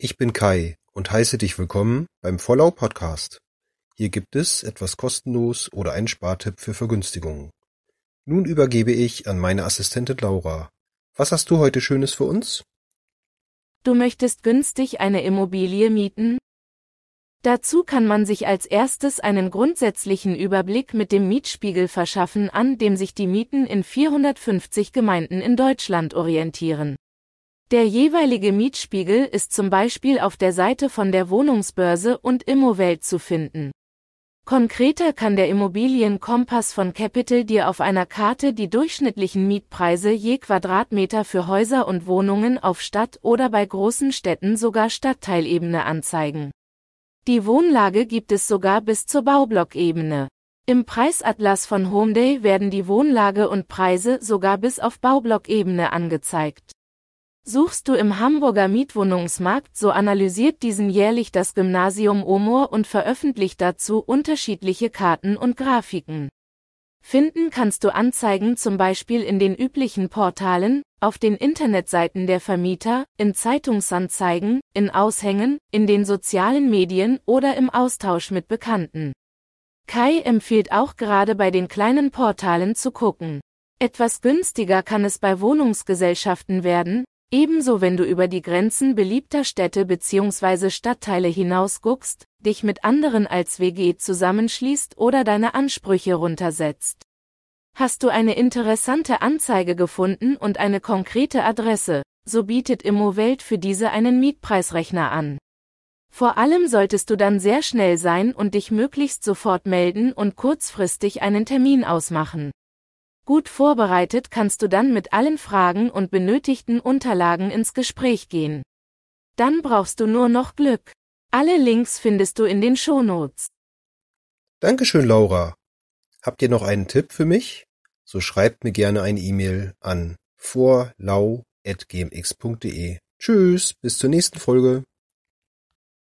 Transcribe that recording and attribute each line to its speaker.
Speaker 1: Ich bin Kai und heiße dich willkommen beim Vollau Podcast. Hier gibt es etwas kostenlos oder einen Spartipp für Vergünstigungen. Nun übergebe ich an meine Assistentin Laura. Was hast du heute Schönes für uns?
Speaker 2: Du möchtest günstig eine Immobilie mieten? Dazu kann man sich als erstes einen grundsätzlichen Überblick mit dem Mietspiegel verschaffen, an dem sich die Mieten in 450 Gemeinden in Deutschland orientieren. Der jeweilige Mietspiegel ist zum Beispiel auf der Seite von der Wohnungsbörse und Immowelt zu finden. Konkreter kann der Immobilienkompass von Capital dir auf einer Karte die durchschnittlichen Mietpreise je Quadratmeter für Häuser und Wohnungen auf Stadt- oder bei großen Städten sogar Stadtteilebene anzeigen. Die Wohnlage gibt es sogar bis zur Baublockebene. Im Preisatlas von Homeday werden die Wohnlage und Preise sogar bis auf Baublockebene angezeigt. Suchst du im Hamburger Mietwohnungsmarkt, so analysiert diesen jährlich das Gymnasium Omor und veröffentlicht dazu unterschiedliche Karten und Grafiken. Finden kannst du Anzeigen zum Beispiel in den üblichen Portalen, auf den Internetseiten der Vermieter, in Zeitungsanzeigen, in Aushängen, in den sozialen Medien oder im Austausch mit Bekannten. Kai empfiehlt auch gerade bei den kleinen Portalen zu gucken. Etwas günstiger kann es bei Wohnungsgesellschaften werden, Ebenso wenn du über die Grenzen beliebter Städte bzw. Stadtteile hinausguckst, dich mit anderen als WG zusammenschließt oder deine Ansprüche runtersetzt. Hast du eine interessante Anzeige gefunden und eine konkrete Adresse, so bietet Immowelt für diese einen Mietpreisrechner an. Vor allem solltest du dann sehr schnell sein und dich möglichst sofort melden und kurzfristig einen Termin ausmachen. Gut vorbereitet kannst du dann mit allen Fragen und benötigten Unterlagen ins Gespräch gehen. Dann brauchst du nur noch Glück. Alle Links findest du in den Shownotes.
Speaker 1: Dankeschön, Laura. Habt ihr noch einen Tipp für mich? So schreibt mir gerne eine E-Mail an vorlau.gmx.de. Tschüss, bis zur nächsten Folge.